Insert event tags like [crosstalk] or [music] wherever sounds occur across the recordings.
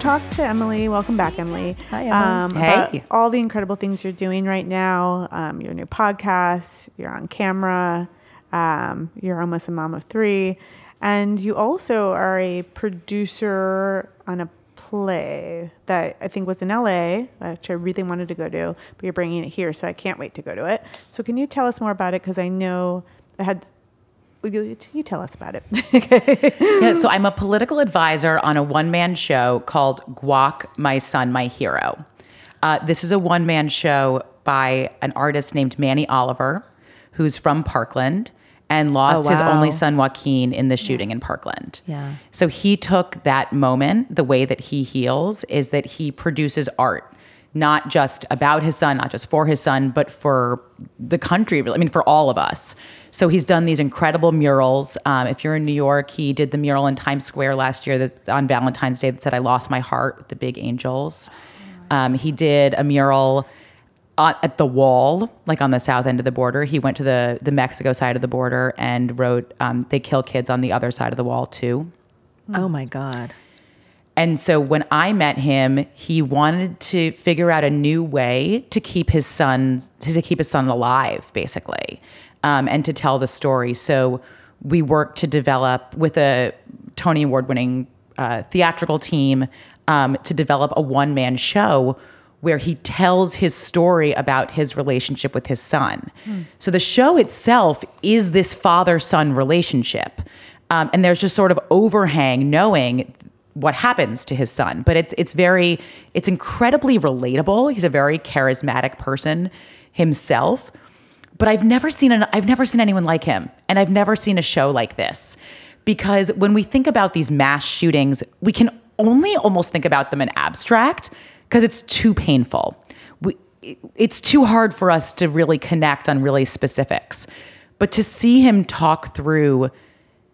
talk to Emily. Welcome back, Emily. Hi, Emily. about Hey. all the incredible things you're doing right now. Um, your new podcast. You're on camera. Um, you're almost a mom of three, and you also are a producer on a play that I think was in LA, which I really wanted to go to, but you're bringing it here, so I can't wait to go to it. So can you tell us more about it? Because I know I had. You, you tell us about it? [laughs] Yeah, so [laughs] I'm a political advisor on a one man show called Guac, My Son, My Hero. Uh, this is a one man show by an artist named Manny Oliver, who's from Parkland and lost his wow. only son Joaquin in the shooting in Parkland. Yeah. So he took that moment, the way that he heals is that he produces art, not just about his son, not just for his son, but for the country. I mean, for all of us. So he's done these incredible murals. Um, if you're in New York, he did the mural in Times Square last year that's on Valentine's Day that said, I lost my heart with the big angels. Um, he did a mural at the wall, like on the south end of the border. He went to the, the Mexico side of the border and wrote, um, They kill kids on the other side of the wall, too. Oh my God. And so when I met him, he wanted to figure out a new way to keep his son to keep his son alive, basically, um, and to tell the story. So we worked to develop with a Tony Award winning uh, theatrical team um, to develop a one man show where he tells his story about his relationship with his son. So the show itself is this father son relationship. Um, and there's just sort of overhang knowing what happens to his son but it's it's very it's incredibly relatable. He's a very charismatic person himself but i've never seen an i've never seen anyone like him and i've never seen a show like this. Because when we think about these mass shootings we can only almost think about them in abstract because it's too painful. We, it's too hard for us to really connect on really specifics. But to see him talk through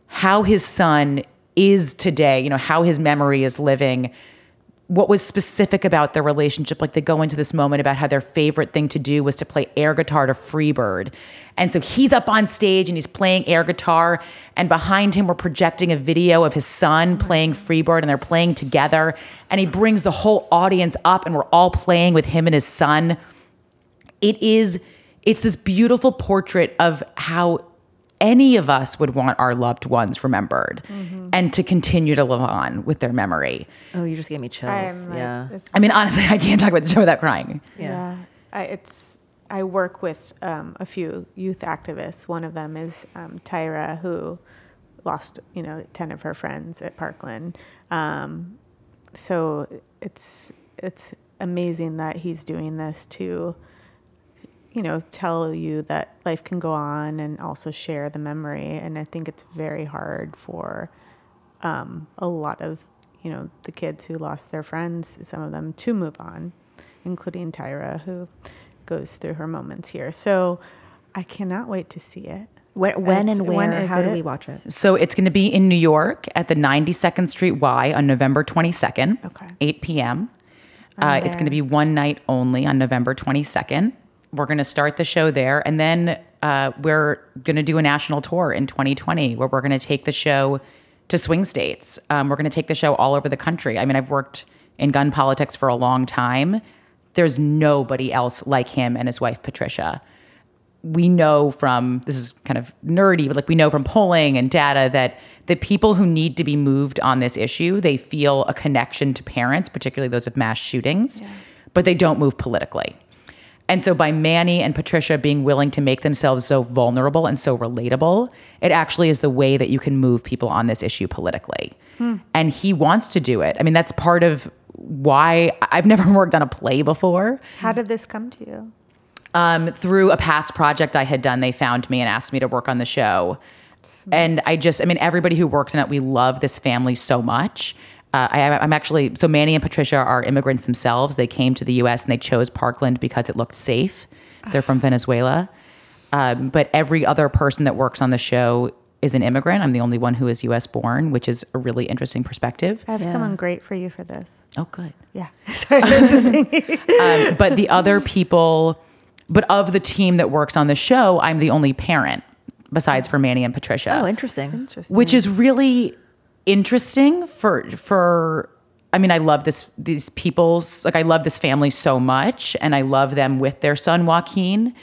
how his son is today, you know, how his memory is living, what was specific about their relationship. Like they go into this moment about how their favorite thing to do was to play air guitar to Freebird. And so he's up on stage and he's playing air guitar, and behind him, we're projecting a video of his son playing Freebird, and they're playing together. And he brings the whole audience up, and we're all playing with him and his son it is it's this beautiful portrait of how any of us would want our loved ones remembered and to continue to live on with their memory. Oh, you just gave me chills. I'm like, yeah. it's- I mean, honestly, I can't talk about the show without crying. Yeah. Yeah, I, it's. I work with um, a few youth activists. One of them is um, Tyra, who lost, you know, ten of her friends at Parkland. Um, so it's it's amazing that he's doing this to, you know, tell you that life can go on and also share the memory. And I think it's very hard for um, a lot of you know the kids who lost their friends some of them to move on including tyra who goes through her moments here so i cannot wait to see it When, when It's- and when where? is How do we watch it? So it's going to be in New York at the 92nd Street Y on November 22nd, Okay. 8 p.m. Uh, it's going to be one night only on November 22nd. We're going to start the show there. And then uh, we're going to do a national tour in 2020 where we're going to take the show to swing states. Um, we're going to take the show all over the country. I mean, I've worked in gun politics for a long time. There's nobody else like him and his wife, Patricia we know from this is kind of nerdy, but like we know from polling and data that the people who need to be moved on this issue, they feel a connection to parents, particularly those of mass shootings, but they don't move politically. And so by Manny and Patricia being willing to make themselves so vulnerable and so relatable, it actually is the way that you can move people on this issue politically. And he wants to do it. I mean, that's part of why I've [laughs] never worked on a play before how did this come to you um, through a past project I had done, they found me and asked me to work on the show. And I just, I mean, everybody who works in it, we love this family so much. Uh, I, I'm actually, so Manny and Patricia are immigrants themselves. They came to the US and they chose Parkland because it looked safe. They're from Venezuela. Um, but every other person that works on the show is an immigrant. I'm the only one who is US born, which is a really interesting perspective. i have someone great for you for this Oh, good. yeah [laughs] sorry I was just [laughs] thinking. um, but the other people, but of the team that works on the show, I'm the only parent besides for Manny and Patricia. Oh, interesting. interesting which is really interesting for for I mean, I love this these people's like I love this family so much and I love them with their son Joaquin.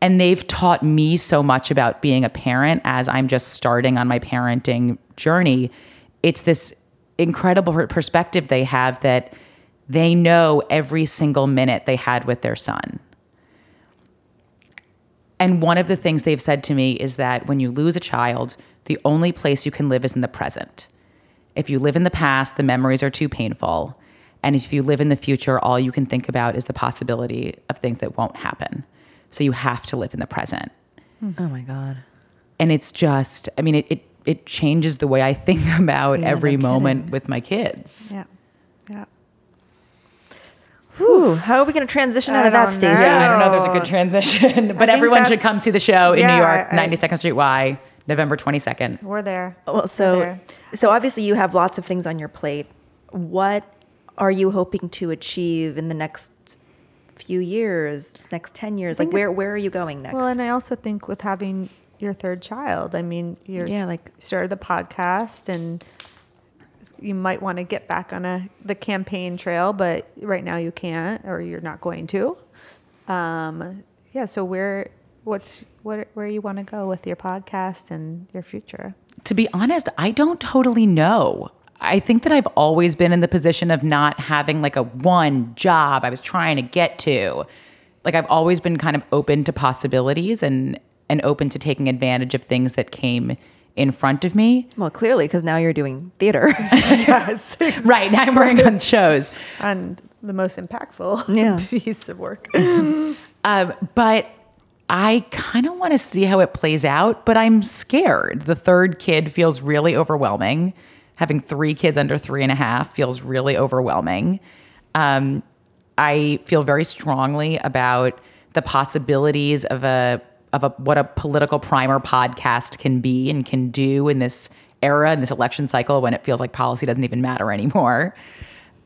And they've taught me so much about being a parent as I'm just starting on my parenting journey. It's this incredible perspective they have that they know every single minute they had with their son. And one of the things they've said to me is that when you lose a child, the only place you can live is in the present. If you live in the past, the memories are too painful. And if you live in the future, all you can think about is the possibility of things that won't happen. So you have to live in the present. Oh my God. And it's just, I mean, it, it, it changes the way I think [laughs] about Yeah, every no moment kidding. with my kids. Yeah. Yeah. Whew, how are we going to transition out of that, don't Stacey? Yeah, I don't know if there's a good transition, [laughs] but everyone should come see the show in yeah, New York, I- 92nd Street Y, November 22nd. We're there. Well, We're so there. so obviously you have lots of things on your plate. What are you hoping to achieve in the next few years, next 10 years? Like where where are you going next? Well, and I also think with having your third child, I mean, you're Yeah, yeah, like- like started the podcast, and you might want to get back on a the campaign trail, but right now you can't, or you're not going to. Um, yeah. So where, what's what where you want to go with your podcast and your future? to be honest, I don't totally know. I think that I've always been in the position of not having like a one job I was trying to get to. Like I've always been kind of open to possibilities and and open to taking advantage of things that came in front of me. well, clearly cuz now you're doing theater. [laughs] yes. Right, now I'm working on [laughs] shows. and the most impactful Yeah. [laughs] piece of work. Um, but I kind of want to see how it plays out, but I'm scared. The third kid feels really overwhelming. Having three kids under three and a half feels really overwhelming. Um, I feel very strongly about the possibilities of a of a what a political primer podcast can be and can do in this era in this election cycle when it feels like policy doesn't even matter anymore.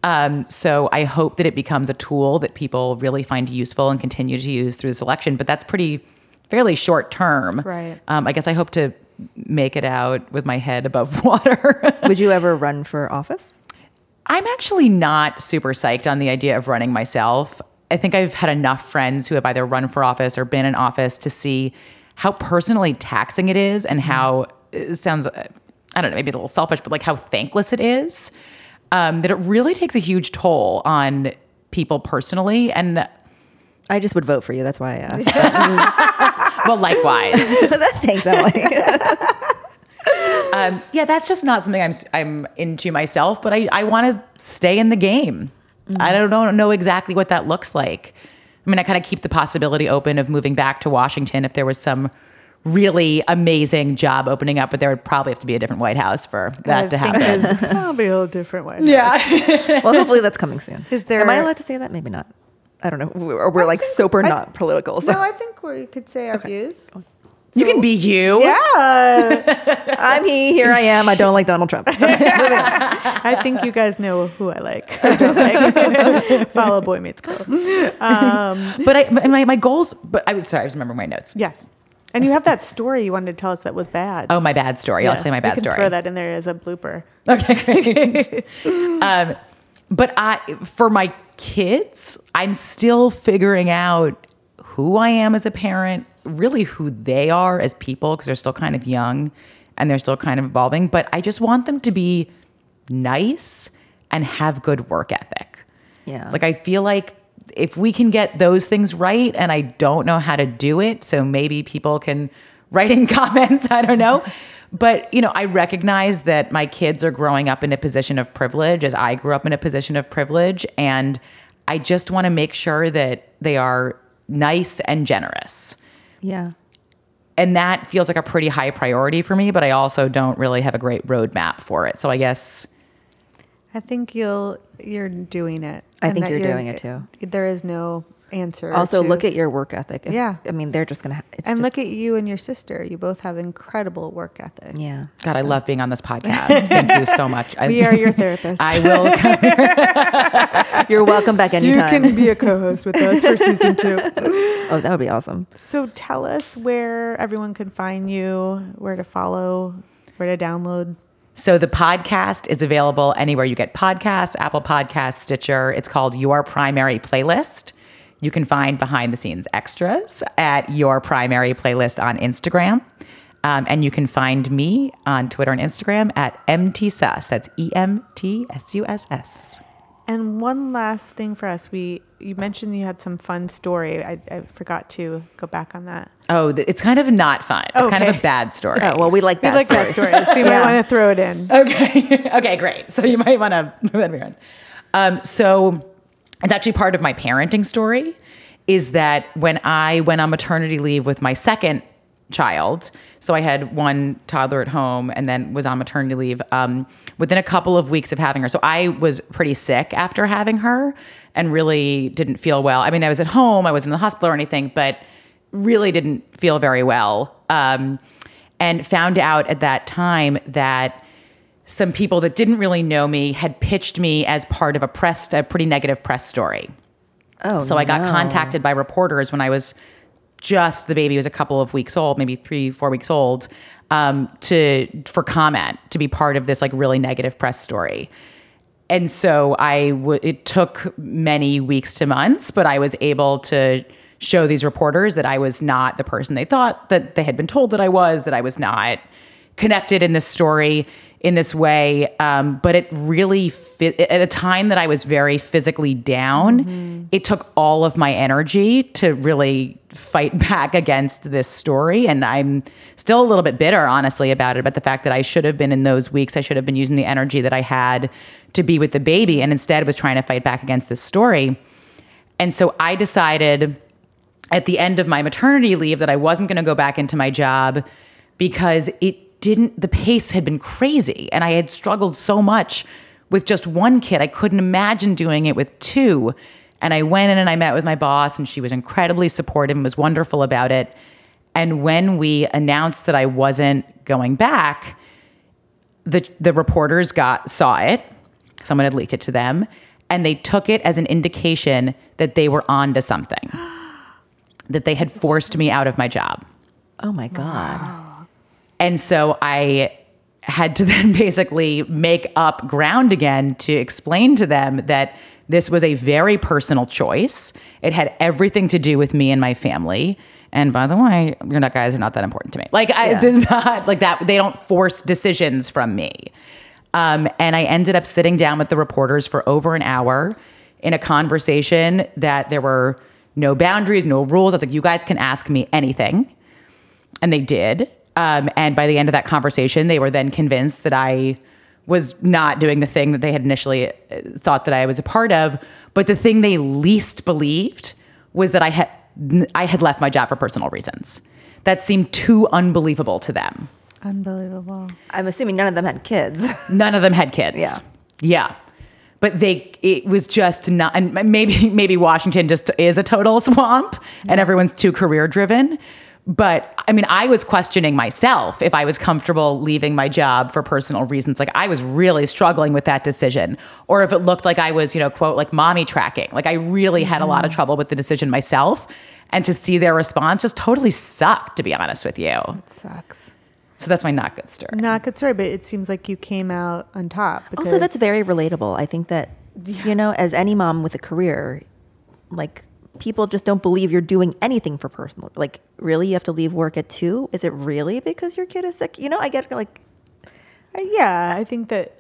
Um, so I hope that it becomes a tool that people really find useful and continue to use through this election. But that's pretty fairly short term. Right. Um, I guess I hope to make it out with my head above [laughs] water. Would you ever run for office? I'm actually not super psyched on the idea of running myself. I think I've had enough friends who have either run for office or been in office to see how personally taxing it is and how it sounds, uh, I don't know, maybe a little selfish, but like how thankless it is. Um, that it really takes a huge toll on people personally. And I just would vote for you. That's why I asked. [laughs] [laughs] well, likewise. [laughs] Thanks, Emily. um, yeah, that's just not something I'm I'm into myself. But I I want to stay in the game. I don't know, know exactly what that looks like. I mean, I kind of keep the possibility open of moving back to Washington if there was some really amazing job opening up, but there would probably have to be a different White House for that I to think happen. is [laughs] probably a little different way. Yeah. [laughs] well, hopefully that's coming soon. Is there- Am I allowed to say that? Maybe not. I don't know. We're, we're like super I- not political. So No, I think we could say our views. you can be you. Yeah. [laughs] I'm he. Here I am. I don't like Donald Trump. I think you guys know who I like. or don't like. Follow Boy Meets Girl. Um, But I, and my, my goals, but I was sorry, I just remember my notes. yes. And you [laughs] have that story you wanted to tell us that was bad. Oh, my bad story. I'll tell you my We bad can story. Throw that in there as a blooper. [laughs] Okay, great. [laughs] um, but I, for my kids, I'm still figuring out who I am as a parent, really who they are as people, because they're still kind of young and they're still kind of evolving. But I just want them to be nice and have good work ethic. Yeah. Like I feel like if we can get those things right, and I don't know how to do it, so maybe people can [laughs] write in comments. I don't know. [laughs] But you know, I recognize that my kids are growing up in a position of privilege as I grew up in a position of privilege. And I just want to make sure that they are nice and generous. yeah. And that feels like a pretty high priority for me, but I also don't really have a great roadmap for it. So I guess I think you'll you're doing it. I and think that you're doing it too. There is no answer. Also, to- look at your work ethic. If- Yeah. I mean, they're just gonna. Ha- it's and just, look at you and your sister. You both have incredible work ethic. Yeah. God, I love being on this [laughs] podcast. Thank you so much. I- We are your therapists. I will [laughs] come You're welcome back anytime. you can be a co-host with us for season two. [laughs] oh, that would be awesome. So tell us where everyone can find you, where to follow, where to download So the podcast is available anywhere you get podcasts, Apple Podcasts, Stitcher. It's called Your Primary Playlist. You can find behind the scenes extras at Your Primary Playlist on Instagram. Um, and you can find me on Twitter and Instagram at EMTSUSS. That's E M T S U S S. And one last thing for us, we you mentioned you had some fun story. I, I forgot to go back on that. Oh, it's kind of not fun. It's kind of a bad story. Oh, well, we like We that like that stories. [laughs] We might want to throw it in. Okay. [laughs] okay, great. So you might want [laughs] to. Um, so it's actually part of my parenting story is that when I went on maternity leave with my second child, so I had one toddler at home and then was on maternity leave um, within a couple of weeks of having her. So I was pretty sick after having her and really didn't feel well. I mean, I was at home, I wasn't in the hospital or anything, but really didn't feel very well. Um, and found out at that time that some people that didn't really know me had pitched me as part of a press, a pretty negative press story. Oh, So I got no. contacted by reporters when I was just the baby was a couple of weeks old, maybe three, four weeks old, um, to for comment to be part of this like really negative press story. And so I w- it took many weeks to months, but I was able to show these reporters that I was not the person they thought that they had been told that I was, that I was not connected in this story in this way. Um, but it really fit at a time that I was very physically down. It took all of my energy to really fight [laughs] back against this story. And I'm still a little bit bitter, honestly, about it, about the fact that I should have been in those weeks, I should have been using the energy that I had to be with the baby and instead was trying to fight back against this story. And so I decided at the end of my maternity leave that I wasn't going to go back into my job because it didn't, the pace had been crazy. And I had struggled so much with just one kid. I couldn't imagine doing it with two. And I went in and I met with my boss, and she was incredibly supportive and was wonderful about it. And when we announced that I wasn't going back, the the reporters got saw it. Someone had leaked it to them, and they took it as an indication that they were onto something. [gasps] that they had forced me out of my job. Oh my god. And so I had to [laughs] then basically make up ground again to explain to them that this was a very personal choice. It had everything to do with me and my family. And by the way, your nut guys are not that important to me. Like I, Yeah. this is not like that. They don't force decisions from me. Um, and I ended up sitting down with the reporters for over an hour in a conversation that there were no boundaries, no rules. I was like, you guys can ask me anything and they did. Um, and by the end of that conversation, they were then convinced that I was not doing the thing that they had initially uh, thought that I was a part of. But the thing they least believed was that I had I had left my job for personal reasons. That seemed too unbelievable to them. Unbelievable. I'm assuming none of them had kids. [laughs] None of them had kids. Yeah. Yeah. But they, it was just not, and maybe, [laughs] maybe Washington just is a total swamp and everyone's too career driven. But I mean, I was questioning myself if I was comfortable leaving my job for personal reasons. Like I was really struggling with that decision. Or if it looked like I was, you know, quote, like mommy tracking. Like I really had a lot of mm-hmm. trouble with the decision myself. And to see their response just totally sucked, to be honest with you. It sucks. So that's my not good story. Not good story, but it seems like you came out on top. also, that's very relatable. I think that you know, as any mom with a career, like people just don't believe you're doing anything for personal. Like, really, you have to leave work at two? Is it really because your kid is sick? You know, I get like Uh, yeah, I think that.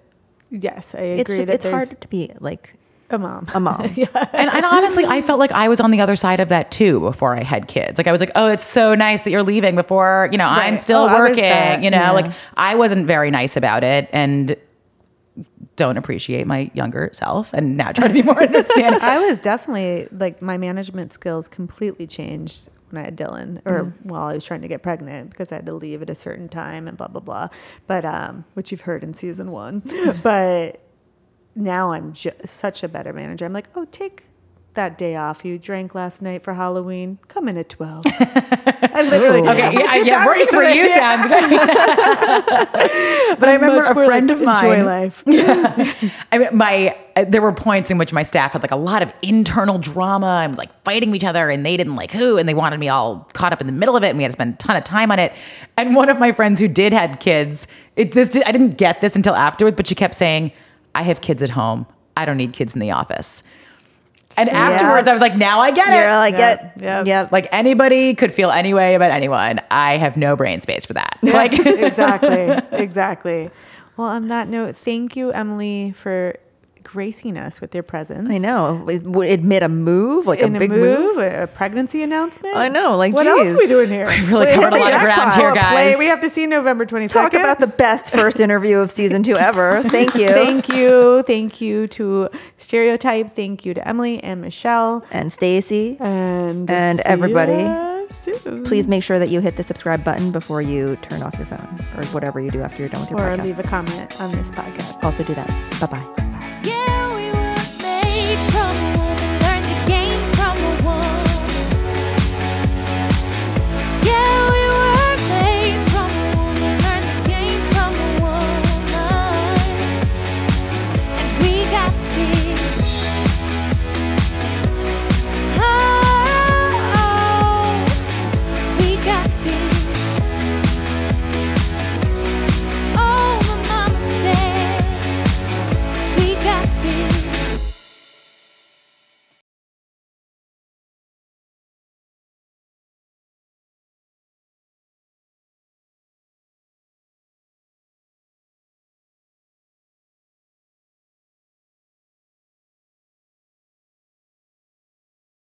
Yes, I agree. it's just that it's hard to be like a mom. a mom. [laughs] and, and honestly, I felt like I was on the other side of that too before I had kids. Like I was like, oh, it's so nice that you're leaving before, you know, I'm still Oh, working, you know, Yeah. like I wasn't very nice about it and don't appreciate my younger self and now try to be more [laughs] understanding. I was definitely like my management skills completely changed when I had Dylan, or while I was trying to get pregnant because I had to leave at a certain time and blah blah blah. But um, which you've heard in season one. [laughs] but now I'm ju- such a better manager. I'm like, oh, take that day off you drank last night for Halloween, come in at 12. [laughs] I literally, Ooh. Okay, yeah, yeah, working for you Yeah. sounds good. [laughs] but I remember a friend like, of mine. Enjoy life. [laughs] I mean, my uh, there were points in which my staff had like a lot of internal drama and like fighting each other, and they didn't like who, and they wanted me all caught up in the middle of it, and we had to spend a ton of time on it. And one of my friends who did had kids, it, this I didn't get this until afterwards, but she kept saying, "I have kids at home. I don't need kids in the office." And Yeah. afterwards, I was like, "Now I get You're it." like, Yeah, get, yeah. yeah. like anybody could feel any way about anyone. I have no brain space for that. [laughs] Like, exactly, exactly. Well, on that note, thank you, Emily, for gracing us with your presence. I know. Would admit a move, like In a big move. a pregnancy announcement. I know, like, what else are we doing here? We really covered a lot of ground here, Or a play guys. we have to see November twenty Talk about the best first interview of season two ever. [laughs] Thank you. Thank you, thank you to Stereotype. Thank you to Emily and Michelle and Stacy. and And everybody. soon. Please make sure that you hit the subscribe button before you turn off your phone or whatever you do after you're done with your or podcast. leave a comment on this podcast. Also do that. Bye bye.